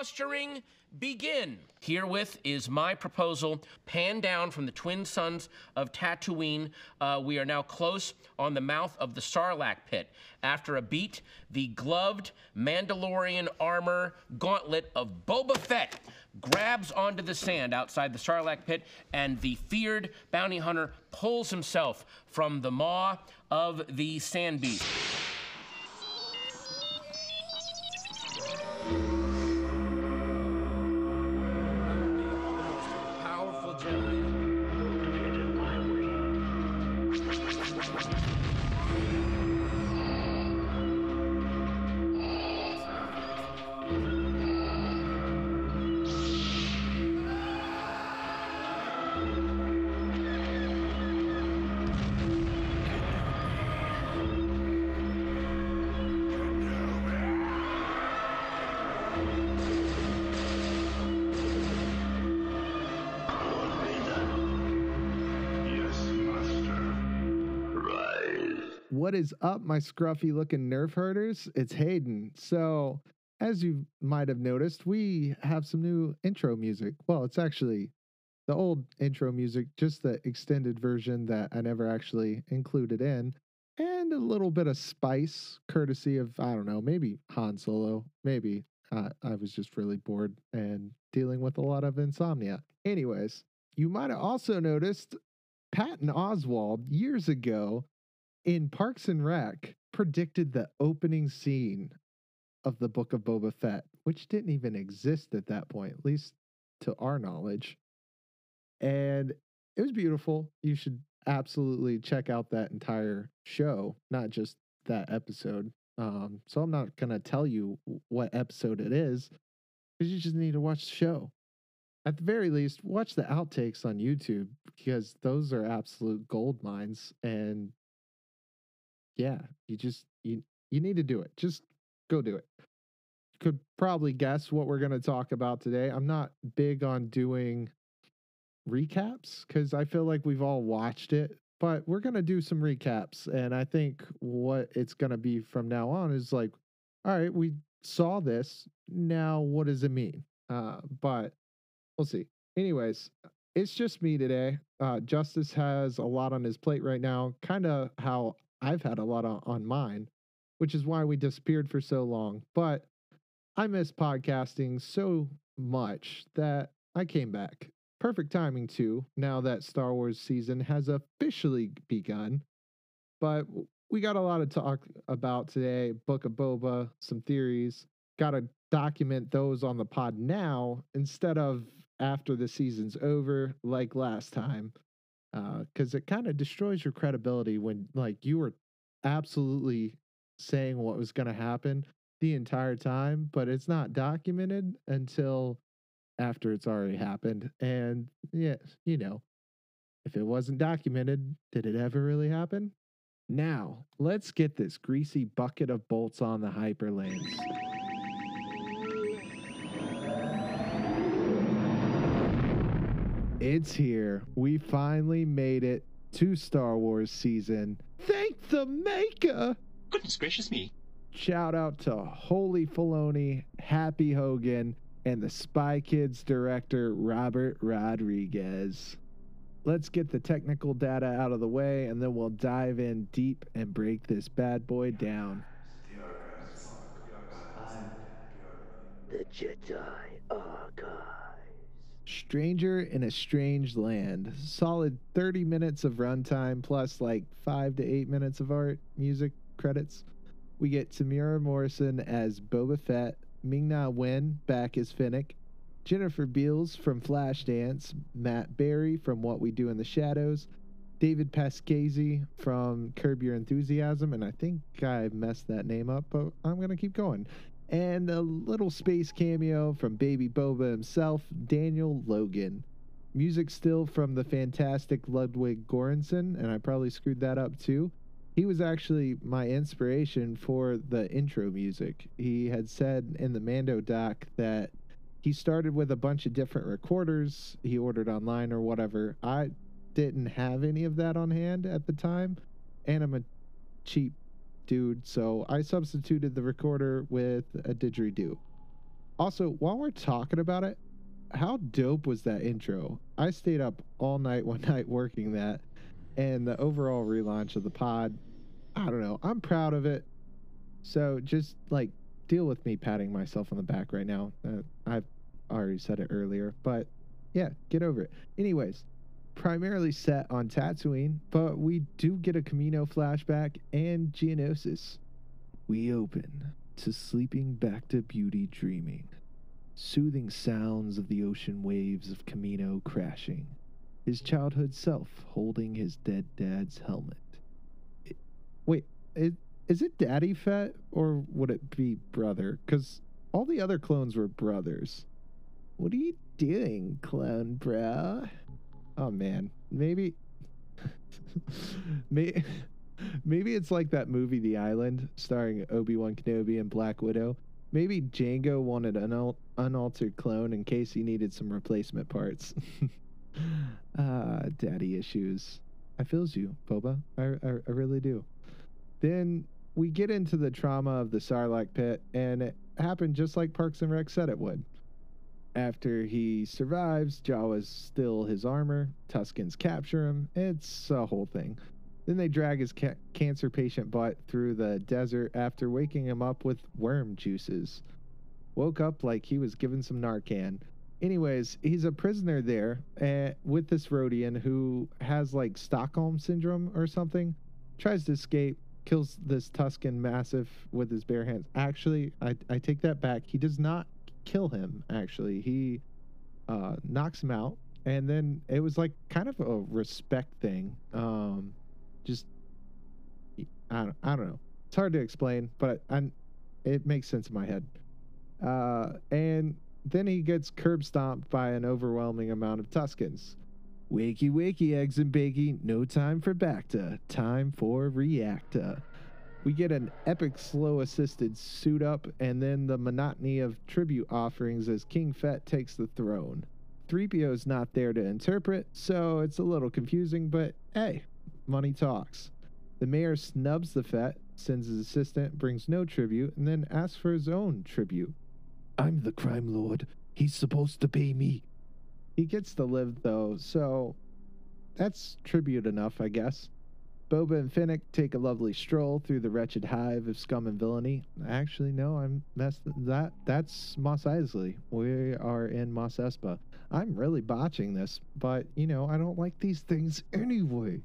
filibustering begin. Herewith is my proposal, pan down from the twin suns of Tatooine. Uh, we are now close on the mouth of the Sarlacc pit. After a beat, the gloved Mandalorian armor gauntlet of Boba Fett grabs onto the sand outside the Sarlacc pit, and the feared bounty hunter pulls himself from the maw of the sand beast. What is up, my scruffy looking nerf herders? It's Hayden. So, as you might have noticed, we have some new intro music. Well, it's actually the old intro music, just the extended version that I never actually included in, and a little bit of spice, courtesy of, I don't know, maybe Han Solo. Maybe uh, I was just really bored and dealing with a lot of insomnia. Anyways, you might have also noticed Patton Oswalt years ago in Parks and Rec predicted the opening scene of the Book of Boba Fett, which didn't even exist at that point, at least to our knowledge. And it was beautiful. You should absolutely check out that entire show, not just that episode. Um, so I'm not gonna tell you what episode it is, because you just need to watch the show. At the very least, watch the outtakes on YouTube because those are absolute gold mines. And yeah, you just you you need to do it. Just go do it. Could probably guess what we're going to talk about today. I'm not big on doing recaps cuz I feel like we've all watched it, but we're going to do some recaps and I think what it's going to be from now on is like all right, we saw this. Now what does it mean? Uh but we'll see. Anyways, it's just me today. Uh, Justice has a lot on his plate right now, kind of how I've had a lot on, on mine, which is why we disappeared for so long. But I miss podcasting so much that I came back. Perfect timing, too, now that Star Wars season has officially begun. But we got a lot to talk about today Book of Boba, some theories. Got to document those on the pod now instead of after the season's over, like last time. Uh, because it kind of destroys your credibility when, like, you were absolutely saying what was going to happen the entire time, but it's not documented until after it's already happened. And yeah, you know, if it wasn't documented, did it ever really happen? Now, let's get this greasy bucket of bolts on the hyperlanes. It's here. We finally made it to Star Wars season. Thank the maker! Goodness gracious me. Shout out to Holy Filoni, Happy Hogan, and the Spy Kids director Robert Rodriguez. Let's get the technical data out of the way and then we'll dive in deep and break this bad boy down. The Jedi Archives. Stranger in a Strange Land. Solid 30 minutes of runtime plus like 5 to 8 minutes of art, music, credits. We get Temuera Morrison as Boba Fett, Ming-Na Wen back as Fennec, Jennifer Beals from Flashdance, Matt Berry from What We Do in the Shadows, David Pascasi from Curb Your Enthusiasm, and I think I messed that name up, but I'm going to keep going. And a little space cameo from Baby Boba himself, Daniel Logan. Music still from the fantastic Ludwig Göransson, and I probably screwed that up too. He was actually my inspiration for the intro music. He had said in the Mando doc that he started with a bunch of different recorders he ordered online or whatever. I didn't have any of that on hand at the time, and I'm a cheap dude, so I substituted the recorder with a didgeridoo. Also, while we're talking about it, how dope was that intro? I stayed up all night one night working that, and the overall relaunch of the pod. I don't know. I'm proud of it. So just like deal with me patting myself on the back right now. Uh, I've already said it earlier, but yeah, get over it. Anyways, primarily set on Tatooine, but we do get a Kamino flashback and Geonosis. We open to sleeping back to beauty dreaming, soothing sounds of the ocean waves of Kamino crashing, his childhood self holding his dead dad's helmet. It- wait, it, is it Daddy Fett or would it be brother? Because all the other clones were brothers. What are you doing, clone bro? Oh man, maybe, maybe, maybe it's like that movie, The Island, starring Obi Wan Kenobi and Black Widow. Maybe Jango wanted an unal- unaltered clone in case he needed some replacement parts. ah, daddy issues. I feels you, Boba. I, I, I really do. Then we get into the trauma of the Sarlacc pit, and it happened just like Parks and Rec said it would. After he survives, Jawas steal his armor, Tuskens capture him. It's a whole thing. Then they drag his ca- cancer patient butt through the desert after waking him up with worm juices. Woke up like he was given some Narcan. Anyways, he's a prisoner there uh, with this Rodian who has like Stockholm syndrome or something. Tries to escape, kills this Tusken massive with his bare hands. Actually, I, I take that back. He does not kill him, actually. He uh, knocks him out. And then it was like kind of a respect thing. Um, just, I don't, I don't know. It's hard to explain, but I, it makes sense in my head. Uh, and then he gets curb stomped by an overwhelming amount of Tuskens. Wakey, wakey, eggs and bakey. No time for Bacta. Time for Reacta. We get an epic slow assisted suit up, and then the monotony of tribute offerings as King Fett takes the throne. 3PO is not there to interpret, so it's a little confusing, but hey, money talks. The mayor snubs the Fett, sends his assistant, brings no tribute, and then asks for his own tribute. I'm the crime lord. He's supposed to pay me. He gets to live, though, so that's tribute enough, I guess. Boba and Fennec take a lovely stroll through the wretched hive of scum and villainy. Actually, no, I'm messed. That that's Mos Eisley. We are in Mos Espa. I'm really botching this, but you know I don't like these things anyway.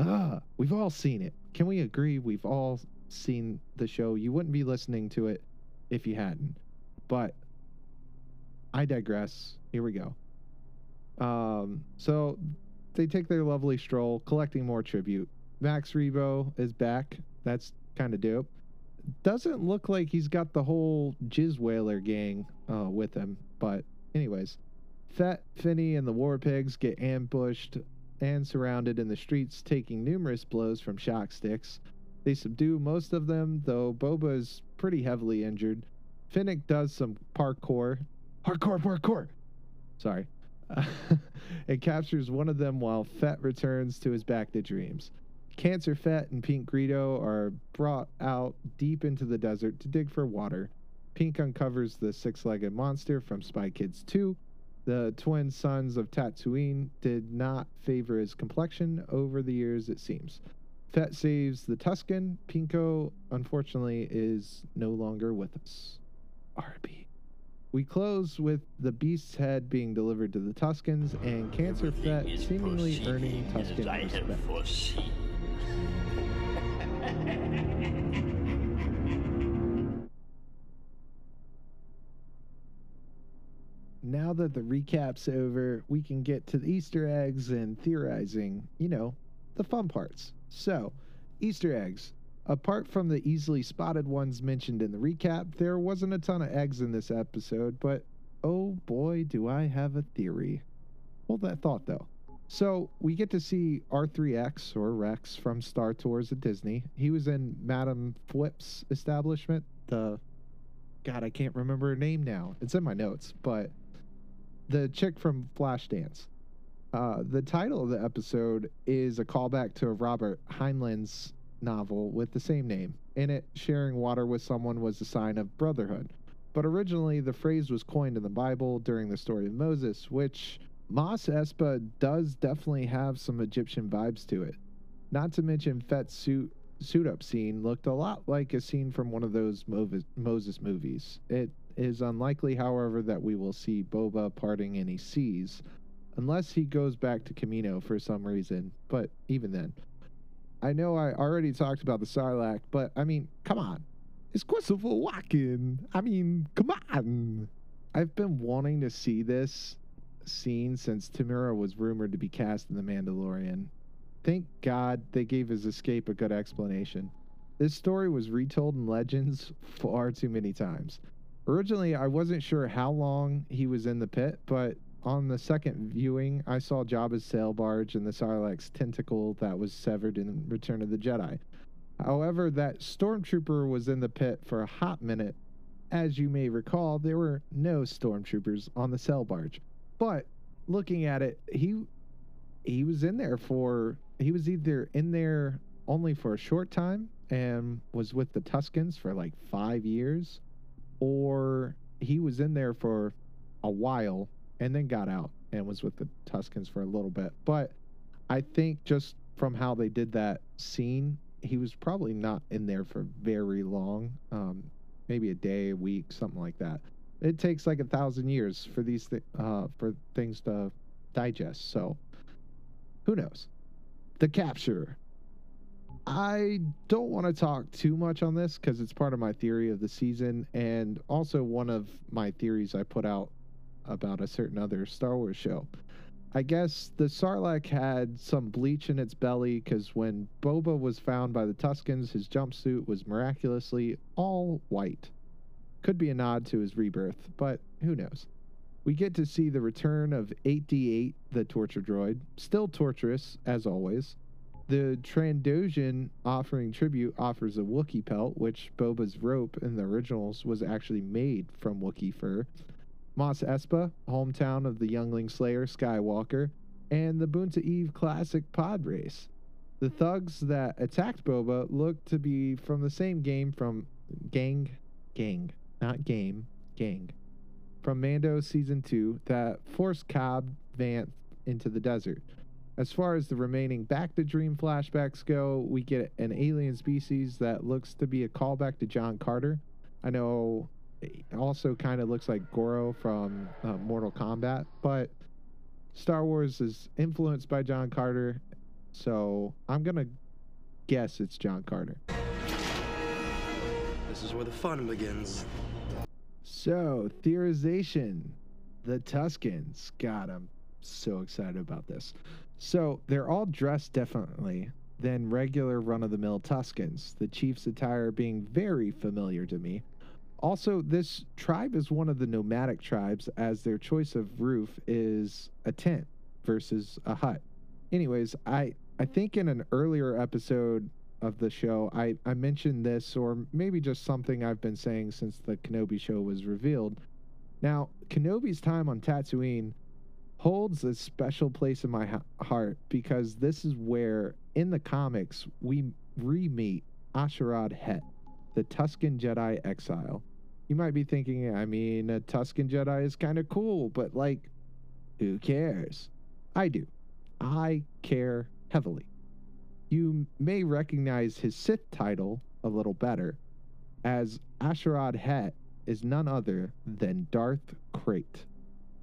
Ah, we've all seen it. Can we agree we've all seen the show? You wouldn't be listening to it if you hadn't. But I digress. Here we go. Um, so they take their lovely stroll, collecting more tribute. Max Rebo is back. That's kind of dope. Doesn't look like he's got the whole Jizz Wailer gang uh, with him, but anyways, Fett, Finny, and the War Pigs get ambushed and surrounded in the streets, taking numerous blows from shock sticks. They subdue most of them, though Boba is pretty heavily injured. Fennec does some parkour. Hardcore parkour! Sorry. and captures one of them while Fett returns to his back to dreams. Cancer Fett and Pink Greedo are brought out deep into the desert to dig for water. Pink uncovers the six legged monster from Spy Kids 2. The twin suns of Tatooine did not favor his complexion over the years, it seems. Fett saves the Tusken. Pinko, unfortunately, is no longer with us. RB. We close with the beast's head being delivered to the Tuskens and Cancer Fett seemingly earning Tusken respect. Now that the recap's over, we can get to the Easter eggs and theorizing, you know, the fun parts. So, Easter eggs. Apart from the easily spotted ones mentioned in the recap, there wasn't a ton of eggs in this episode, but oh boy, do I have a theory. Hold that thought though. So, we get to see R3X or Rex from Star Tours at Disney. He was in Madame Flip's establishment. The God, I can't remember her name now. It's in my notes, but the chick from Flashdance. Uh, the title of the episode is a callback to Robert Heinlein's novel with the same name. In it, sharing water with someone was a sign of brotherhood. but originally the phrase was coined in the Bible during the story of Moses, which Mos Espa does definitely have some Egyptian vibes to it. Not to mention Fett's suit suit up scene looked a lot like a scene from one of those Moses movies. It is unlikely, however, that we will see Boba parting any seas, unless he goes back to Kamino for some reason. But even then, I know I already talked about the Sarlacc, but I mean, come on. It's Christopher Walken. I mean, come on. I've been wanting to see this scene since Temuera was rumored to be cast in The Mandalorian. Thank God they gave his escape a good explanation. This story was retold in Legends far too many times. Originally, I wasn't sure how long he was in the pit, but on the second viewing, I saw Jabba's sail barge and the Sarlacc's tentacle that was severed in Return of the Jedi. However, that stormtrooper was in the pit for a hot minute. As you may recall, there were no stormtroopers on the sail barge. But looking at it, he he was in there for he was either in there only for a short time and was with the Tuskens for like five years, or he was in there for a while and then got out and was with the Tuskens for a little bit. But I think just from how they did that scene, he was probably not in there for very long. Um, maybe a day, a week, something like that. It takes like a thousand years for these th- uh, for things to digest. So who knows? The capture. I don't want to talk too much on this because it's part of my theory of the season and also one of my theories I put out about a certain other Star Wars show. I guess the Sarlacc had some bleach in its belly because when Boba was found by the Tuskens, his jumpsuit was miraculously all white. Could be a nod to his rebirth, but who knows? We get to see the return of 8D8, the torture droid, still torturous as always. The Trandoshan offering tribute offers a Wookiee pelt, which Boba's rope in the originals was actually made from Wookiee fur. Mos Espa, hometown of the Youngling Slayer Skywalker, and the Boonta Eve Classic pod race. The thugs that attacked Boba look to be from the same game from Gang, Gang, not game, Gang, from Mando Season 2 that forced Cobb Vanth into the desert. As far as the remaining Back to Dream flashbacks go, we get an alien species that looks to be a callback to John Carter. I know it also kind of looks like Goro from uh, Mortal Kombat, but Star Wars is influenced by John Carter, so I'm going to guess it's John Carter. This is where the fun begins. So, theorization. The Tuskens. God, I'm so excited about this. So, they're all dressed differently than regular run of the mill Tuskens, the chief's attire being very familiar to me. Also, this tribe is one of the nomadic tribes, as their choice of roof is a tent versus a hut. Anyways, I, I think in an earlier episode of the show, I, I mentioned this, or maybe just something I've been saying since the Kenobi show was revealed. Now, Kenobi's time on Tatooine holds a special place in my ha- heart because this is where, in the comics, we re meet Asherad Het, the Tusken Jedi exile. You might be thinking, I mean, a Tusken Jedi is kind of cool, but like, who cares? I do. I care heavily. You may recognize his Sith title a little better, as Asherad Het is none other than Darth Krayt.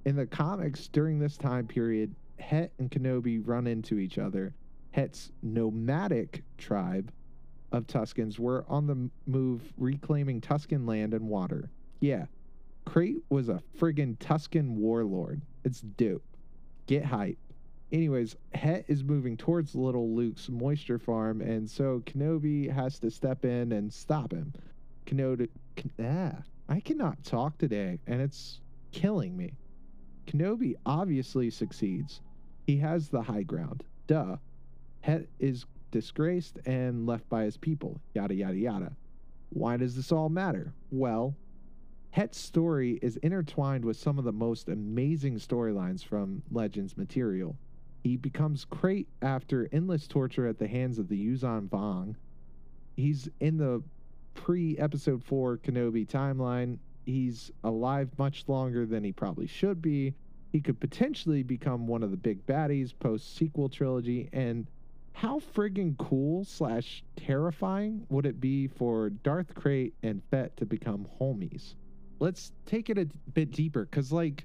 In the comics during this time period, Het and Kenobi run into each other. Het's nomadic tribe of Tuskens were on the move reclaiming Tusken land and water. Yeah, Krayt was a friggin' Tusken warlord. It's dope. Get hype. Anyways, Het is moving towards little Luke's moisture farm, and so Kenobi has to step in and stop him. Kenobi, ah, I cannot talk today, and it's killing me. Kenobi obviously succeeds. He has the high ground. Duh. Het is disgraced and left by his people. Yada, yada, yada. Why does this all matter? Well, Het's story is intertwined with some of the most amazing storylines from Legends material. He becomes Krayt after endless torture at the hands of the Yuuzhan Vong. He's in the pre episode 4 Kenobi timeline. He's alive much longer than he probably should be. He could potentially become one of the big baddies post sequel trilogy. And how friggin' cool slash terrifying would it be for Darth Krayt and Fett to become homies? Let's take it a bit deeper, because like,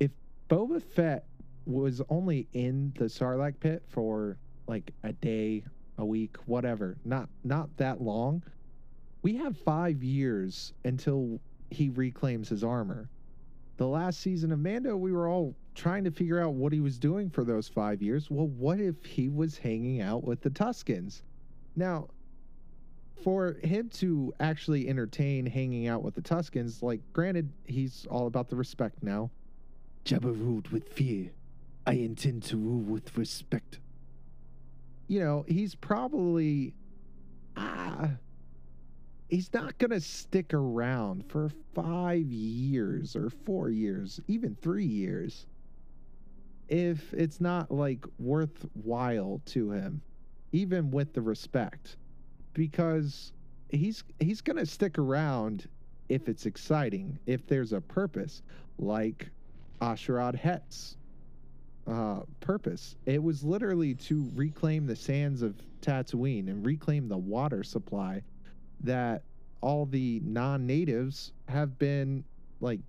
if Boba Fett was only in the Sarlacc pit for like a day, a week, whatever, not not that long, we have five years until he reclaims his armor. The last season of Mando, we were all trying to figure out what he was doing for those five years. Well, what if he was hanging out with the Tuskens? Now, for him to actually entertain hanging out with the Tuskens, like, granted, he's all about the respect now. Jabba ruled with fear. I intend to rule with respect. You know, he's probably. Ah. He's not going to stick around for five years or four years, even three years, if it's not like worthwhile to him, even with the respect, because he's he's going to stick around if it's exciting, if there's a purpose, like Asherad Het's uh, purpose. It was literally to reclaim the sands of Tatooine and reclaim the water supply that all the non-natives have been like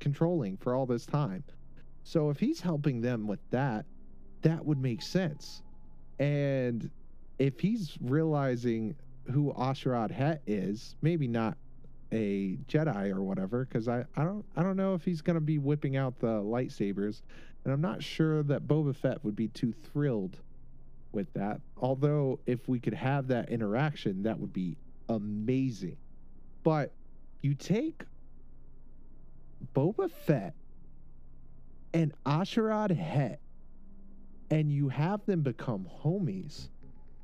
controlling for all this time. So if he's helping them with that, that would make sense. And if he's realizing who Asherad Het is, maybe not a Jedi or whatever, because I, I don't I don't know if he's gonna be whipping out the lightsabers, and I'm not sure that Boba Fett would be too thrilled with that. Although if we could have that interaction, that would be amazing. But you take Boba Fett and Asherad Het and you have them become homies.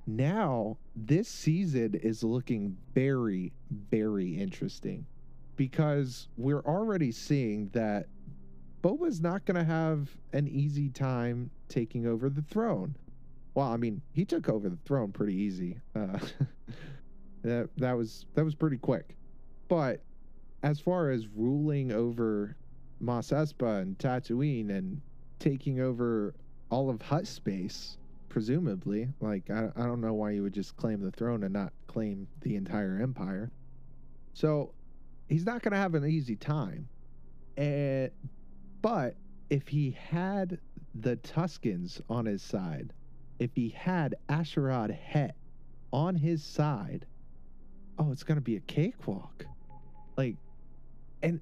Now, this season is looking very, very interesting because we're already seeing that Boba's not going to have an easy time taking over the throne. Well, I mean, he took over the throne pretty easy. Uh, that that was that was pretty quick. But as far as ruling over Mos Espa and Tatooine and taking over all of Hutt space, presumably, like I, I don't know why you would just claim the throne and not claim the entire empire. So he's not going to have an easy time. And but if he had the Tuskens on his side, if he had Asherad Het on his side, oh, it's going to be a cakewalk. Like, and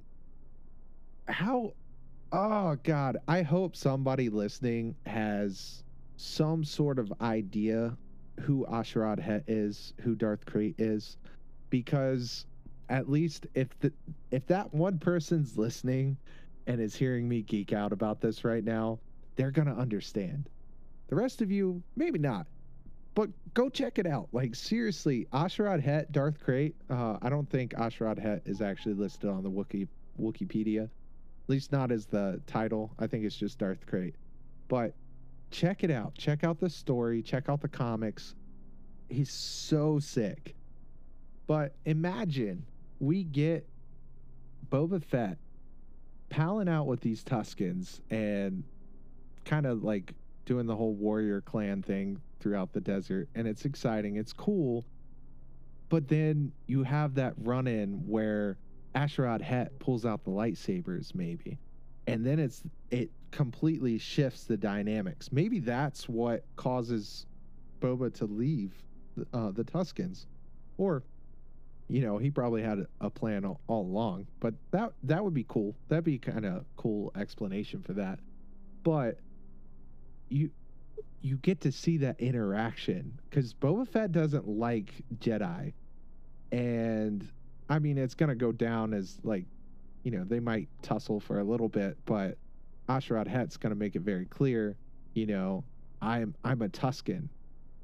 how, oh God, I hope somebody listening has some sort of idea who Asherad is, who Darth Krayt is, because at least if the if that one person's listening and is hearing me geek out about this right now, they're gonna understand. The rest of you, maybe not but go check it out. Like seriously, Asherad Het, Darth Krayt. Uh, I don't think Asherad Het is actually listed on the Wookie Wikipedia, at least not as the title. I think it's just Darth Krayt. But check it out. Check out the story. Check out the comics. He's so sick. But imagine we get Boba Fett palling out with these Tuskens and kind of like doing the whole warrior clan thing throughout the desert and it's exciting it's cool. But then you have that run in where Asherad Het pulls out the lightsabers maybe and then it's it completely shifts the dynamics. Maybe that's what causes Boba to leave uh, the Tuskens. Or you know he probably had a plan all, all along but that that would be cool. That'd be kind of cool explanation for that. But you you get to see that interaction because Boba Fett doesn't like Jedi, and I mean it's gonna go down as like, you know, they might tussle for a little bit, but Asherad Het's gonna make it very clear, you know, I'm I'm a Tusken,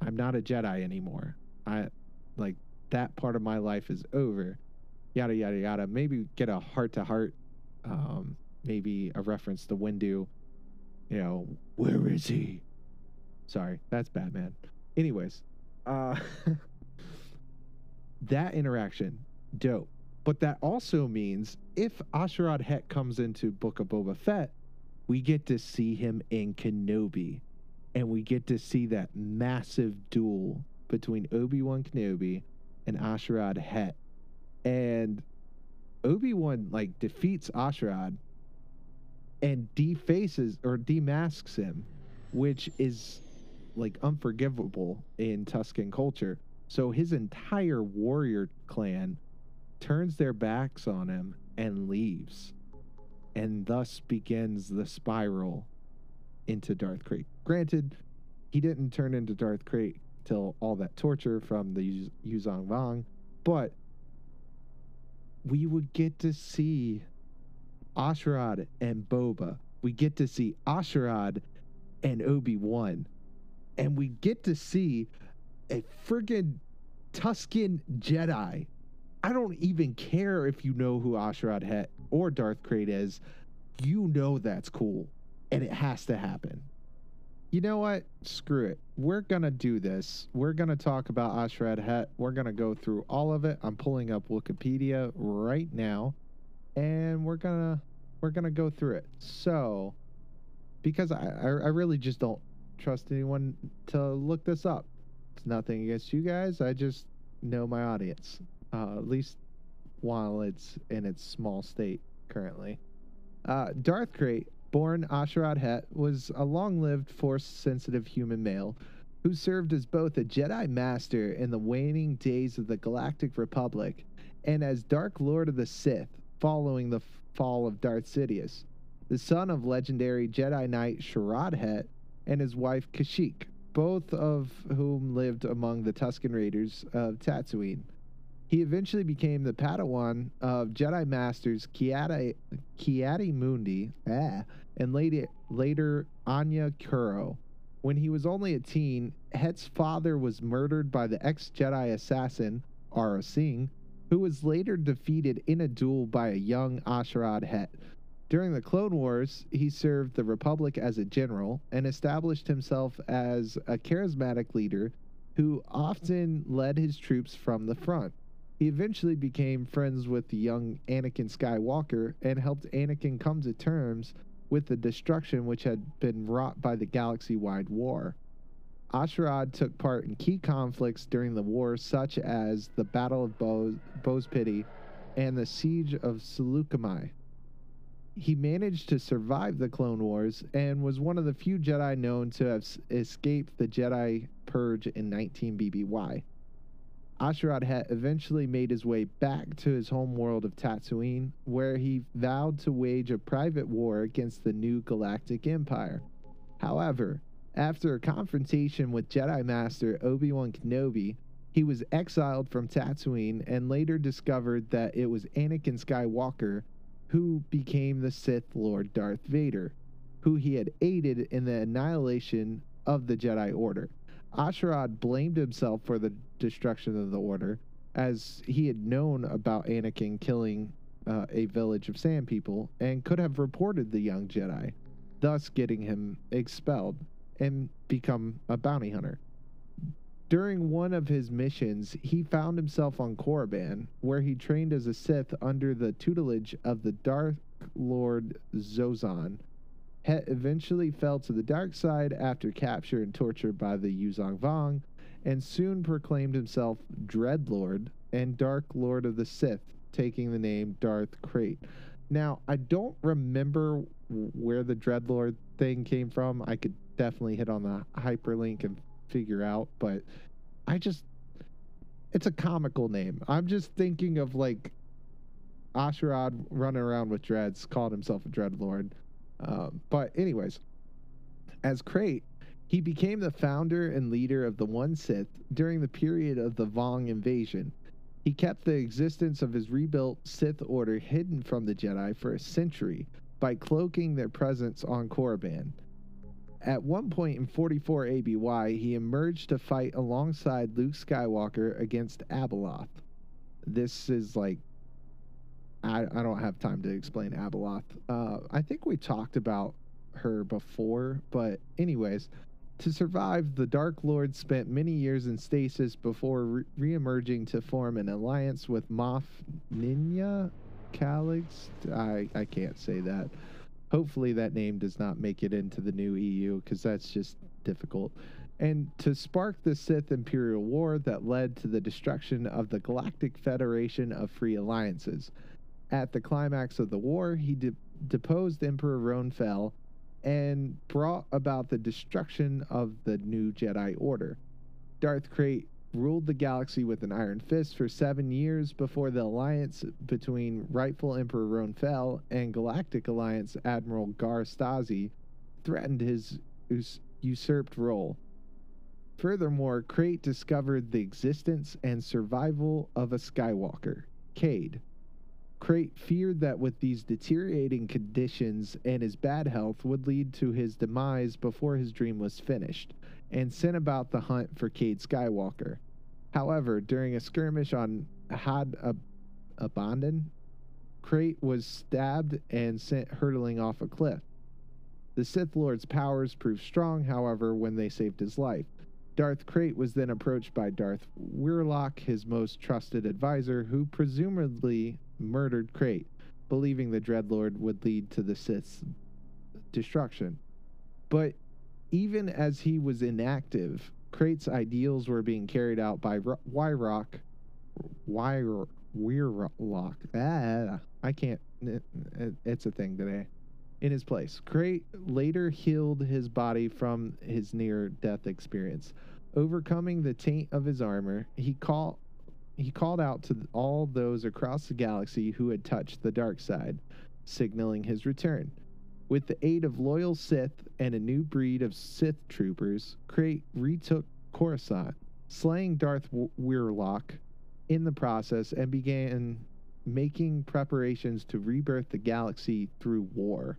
I'm not a Jedi anymore. I like that part of my life is over. Yada yada yada. Maybe get a heart to heart, um, maybe a reference to Windu. You know, where is he? Sorry, that's Batman. Anyways, uh that interaction, dope. But that also means if Asherad Het comes into Book of Boba Fett, we get to see him in Kenobi. And we get to see that massive duel between Obi Wan Kenobi and Asherad Het. And Obi Wan like defeats Asherad and defaces or demasks him, which is like unforgivable in Tusken culture. So his entire warrior clan turns their backs on him and leaves. And thus begins the spiral into Darth Krayt. Granted, he didn't turn into Darth Krayt till all that torture from the Yu- Yuuzhan Vong, but we would get to see Asherad and Boba. We get to see Asherad and Obi Wan. And we get to see a friggin' Tusken Jedi. I don't even care if you know who Asherad Het or Darth Krayt is. You know that's cool. And it has to happen. You know what? Screw it. We're going to do this. We're going to talk about Asherad Het. We're going to go through all of it. I'm pulling up Wikipedia right now. And we're to we're to go through it. So, because I, I really just don't trust anyone to look this up. It's nothing against you guys. I just know my audience, uh, at least while it's in its small state currently. Uh, Darth Krayt, born Asherad Het, was a long-lived, force-sensitive human male who served as both a Jedi Master in the waning days of the Galactic Republic and as Dark Lord of the Sith following the fall of Darth Sidious, the son of legendary Jedi Knight Sharad Het and his wife Kashyyyk, both of whom lived among the Tusken Raiders of Tatooine. He eventually became the Padawan of Jedi Masters Ki-Adi, Kiadi Mundi ah, and later, later Anya Kuro. When he was only a teen, Het's father was murdered by the ex Jedi assassin, Aurra Sing, who was later defeated in a duel by a young Asherad Het. During the Clone Wars, he served the Republic as a general and established himself as a charismatic leader who often led his troops from the front. He eventually became friends with the young Anakin Skywalker and helped Anakin come to terms with the destruction which had been wrought by the galaxy wide war. Asherad took part in key conflicts during the war, such as the Battle of Bo- and the Siege of Saleucami. He managed to survive the Clone Wars and was one of the few Jedi known to have escaped the Jedi Purge in 19 BBY. Asherad Het eventually made his way back to his home world of Tatooine, where he vowed to wage a private war against the new Galactic Empire. However, after a confrontation with Jedi Master Obi Wan Kenobi, he was exiled from Tatooine and later discovered that it was Anakin Skywalker who became the Sith Lord Darth Vader, who he had aided in the annihilation of the Jedi Order. Asherad blamed himself for the destruction of the Order, as he had known about Anakin killing uh, a village of Sand People and could have reported the young Jedi, thus getting him expelled and become a bounty hunter. During one of his missions, he found himself on Korriban, where he trained as a Sith under the tutelage of the Dark Lord XoXaan. Het eventually fell to the dark side after capture and torture by the Yuuzhan Vong, and soon proclaimed himself Dreadlord and Dark Lord of the Sith, taking the name Darth Krayt. Now, I don't remember where the Dreadlord thing came from. I could definitely hit on the hyperlink and figure out, but I just it's a comical name. I'm just thinking of like Asherad running around with dreads, calling himself a Dreadlord. Um, but anyways, as Krayt, he became the founder and leader of the One Sith during the period of the Vong invasion. He kept the existence of his rebuilt Sith Order hidden from the Jedi for a century by cloaking their presence on Korriban. At one point in 44 ABY, he emerged to fight alongside Luke Skywalker against Abeloth. This is like, I, I don't have time to explain Abeloth. Uh, I think we talked about her before, but, anyways, To survive, the Dark Lord spent many years in stasis before re- re-emerging to form an alliance with Moff Ninja Calix. I, I can't say that. Hopefully, that name does not make it into the new EU because that's just difficult. And to spark the Sith Imperial War that led to the destruction of the Galactic Federation of Free Alliances. At the climax of the war, he de- deposed Emperor Roan Fel and brought about the destruction of the new Jedi Order. Darth Krayt ruled the galaxy with an iron fist for seven years before the alliance between rightful Emperor Roan Fel and Galactic Alliance Admiral Gar Stazi threatened his us- usurped role. Furthermore, Krayt discovered the existence and survival of a Skywalker, Cade. Krayt feared that with these deteriorating conditions and his bad health would lead to his demise before his dream was finished, and sent about the hunt for Cade Skywalker. However, during a skirmish on Had Ab- Abbadon, Krayt was stabbed and sent hurtling off a cliff. The Sith Lord's powers proved strong, however, when they saved his life. Darth Krayt was then approached by Darth Wyyrlok, his most trusted advisor, who presumably murdered Krayt, believing the Dreadlord would lead to the Sith's destruction. But even as he was inactive, Krayt's ideals were being carried out by Ro- Wyrock, Wyr, Wyyrlok. Ah, I can't. it- it- it's a thing today. In his place, Krayt later healed his body from his near-death experience. Overcoming the taint of his armor, he called he called out to all those across the galaxy who had touched the dark side, signaling his return. With the aid of loyal Sith and a new breed of Sith troopers, Krayt retook Coruscant, slaying Darth Wyyrlok in the process and began making preparations to rebirth the galaxy through war.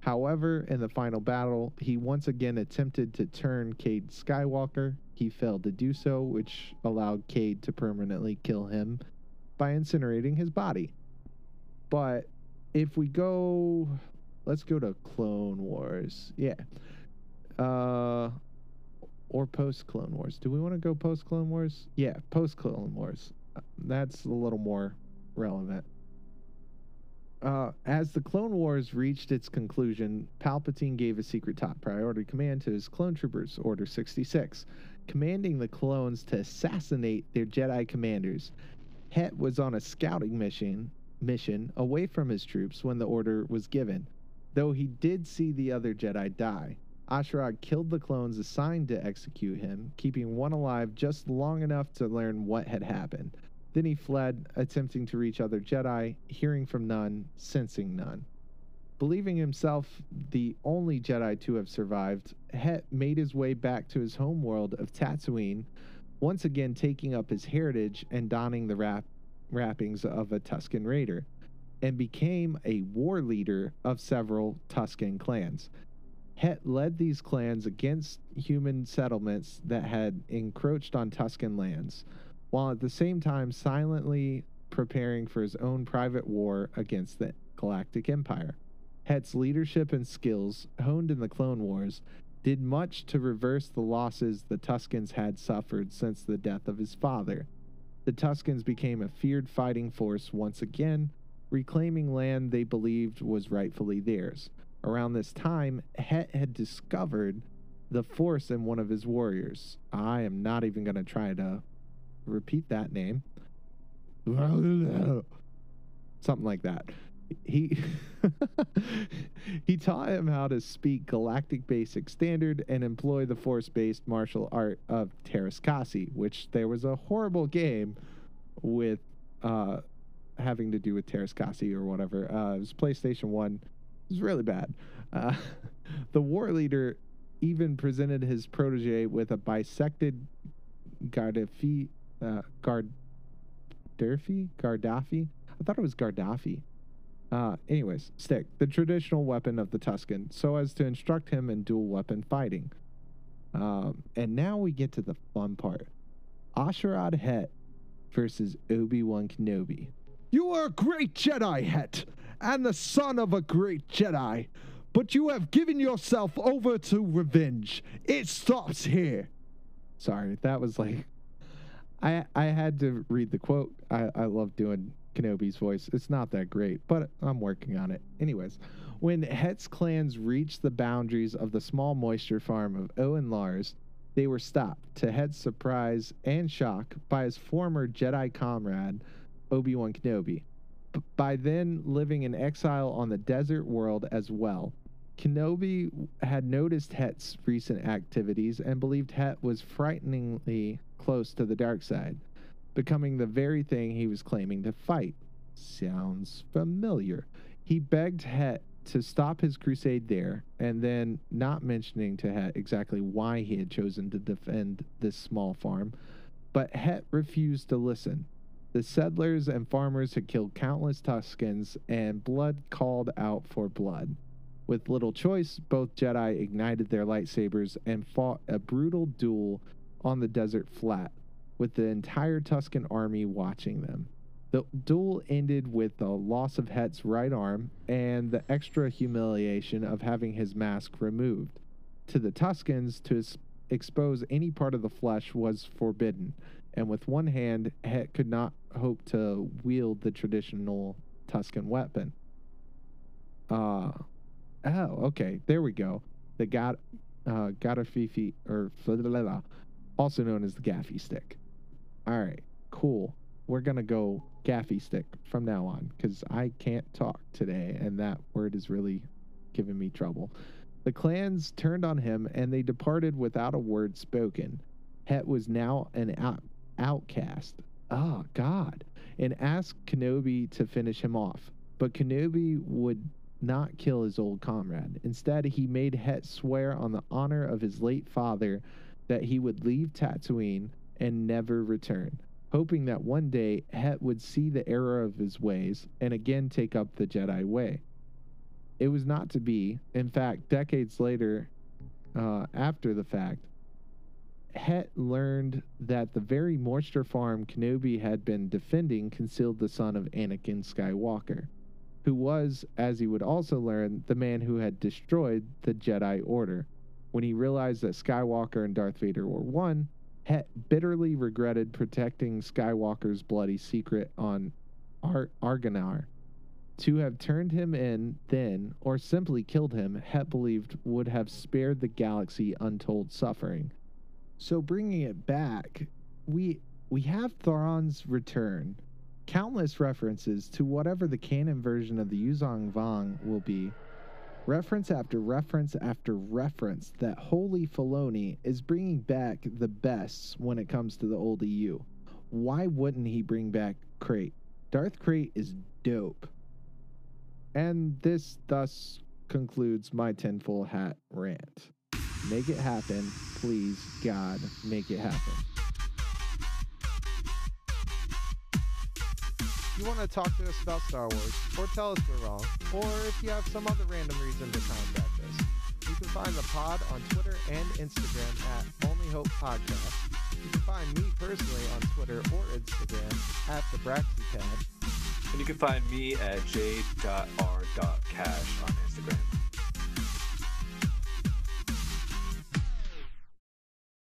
However, in the final battle, he once again attempted to turn Cade Skywalker. He failed to do so, which allowed Cade to permanently kill him by incinerating his body. But if we go, let's go to Clone Wars. Yeah. Uh, or post Clone Wars. Do we want to go post Clone Wars? Yeah, post Clone Wars. That's a little more relevant. Uh, as the Clone Wars reached its conclusion, Palpatine gave a secret top priority command to his clone troopers, Order 66, commanding the clones to assassinate their Jedi commanders. Het was on a scouting mission mission away from his troops when the order was given, though he did see the other Jedi die. Ashrad killed the clones assigned to execute him, keeping one alive just long enough to learn what had happened. Then he fled, attempting to reach other Jedi, hearing from none, sensing none. Believing himself the only Jedi to have survived, Het made his way back to his homeworld of Tatooine, once again taking up his heritage and donning the wrap- wrappings of a Tusken raider, and became a war leader of several Tusken clans. Het led these clans against human settlements that had encroached on Tusken lands, while at the same time silently preparing for his own private war against the Galactic Empire. Het's leadership and skills, honed in the Clone Wars, did much to reverse the losses the Tuskens had suffered since the death of his father. The Tuskens became a feared fighting force once again, reclaiming land they believed was rightfully theirs. Around this time, Het had discovered the Force in one of his warriors. I am not even going to try to repeat that name. Something like that. He he taught him how to speak galactic basic standard and employ the force-based martial art of Teräs Käsi, which there was a horrible game with uh having to do with Teräs Käsi or whatever. Uh it was PlayStation 1. It was really bad. Uh, the war leader even presented his protege with a bisected gaderffii uh gaderffii gaderffii I thought it was gaderffii. Uh, anyways, stick, the traditional weapon of the Tusken, so as to instruct him in dual weapon fighting. Um, and now we get to the fun part Asherad Het versus Obi Wan Kenobi. You are a great Jedi, Het, and the son of a great Jedi. but you have given yourself over to revenge. It stops here. Sorry, that was like I I had to read the quote. I, I love doing Kenobi's voice. It's not that great, but I'm working on it. Anyways, when Het's clans reached the boundaries of the small moisture farm of Owen Lars, they were stopped, to Het's surprise and shock, by his former Jedi comrade, Obi Wan Kenobi. By then living in exile on the desert world as well. Kenobi had noticed Het's recent activities and believed Het was frighteningly close to the dark side, becoming the very thing he was claiming to fight. Sounds familiar. He begged Het to stop his crusade there, and then, not mentioning to Het exactly why he had chosen to defend this small farm, but Het refused to listen. The settlers and farmers had killed countless Tuskens, and blood called out for blood. With little choice, both Jedi ignited their lightsabers and fought a brutal duel on the desert flat, with the entire Tusken army watching them. The duel ended with the loss of Het's right arm and the extra humiliation of having his mask removed. To the Tuskens, to expose any part of the flesh was forbidden, and with one hand, Het could not hope to wield the traditional Tusken weapon. Uh, oh, okay, there we go. The gat, uh, Gatafifi, or also known as the Gaffy stick. All right, cool. We're gonna go gaffy stick from now on because I can't talk today, and that word is really giving me trouble. The clans turned on him, and they departed without a word spoken. Het was now an out- outcast. Oh God! And asked Kenobi to finish him off, but Kenobi would not kill his old comrade. Instead, he made Het swear on the honor of his late father that he would leave Tatooine and never return, hoping that one day Het would see the error of his ways and again take up the Jedi way. It was not to be. In fact, decades later, uh, after the fact, Het learned that the very moisture farm Kenobi had been defending concealed the son of Anakin Skywalker, who was, as he would also learn, the man who had destroyed the Jedi Order. When he realized that Skywalker and Darth Vader were one, Het bitterly regretted protecting Skywalker's bloody secret on Ar-. To have turned him in then, or simply killed him, Het believed would have spared the galaxy untold suffering. So bringing it back, we we have Thrawn's return, countless references to whatever the canon version of the Yuuzhan Vong will be, reference after reference after reference that Holy Filoni is bringing back the best when it comes to the old EU. Why wouldn't he bring back Krayt? Darth Krayt is dope. And this thus concludes my tinfoil hat rant. Make it happen, please, God, make it happen. If you want to talk to us about Star Wars, or tell us we're wrong, or if you have some other random reason to contact us, you can find the pod on Twitter and Instagram at Only Hope Podcast. You can find me personally on Twitter or Instagram at the BraxiPad. And you can find me at j.r.cash on Instagram.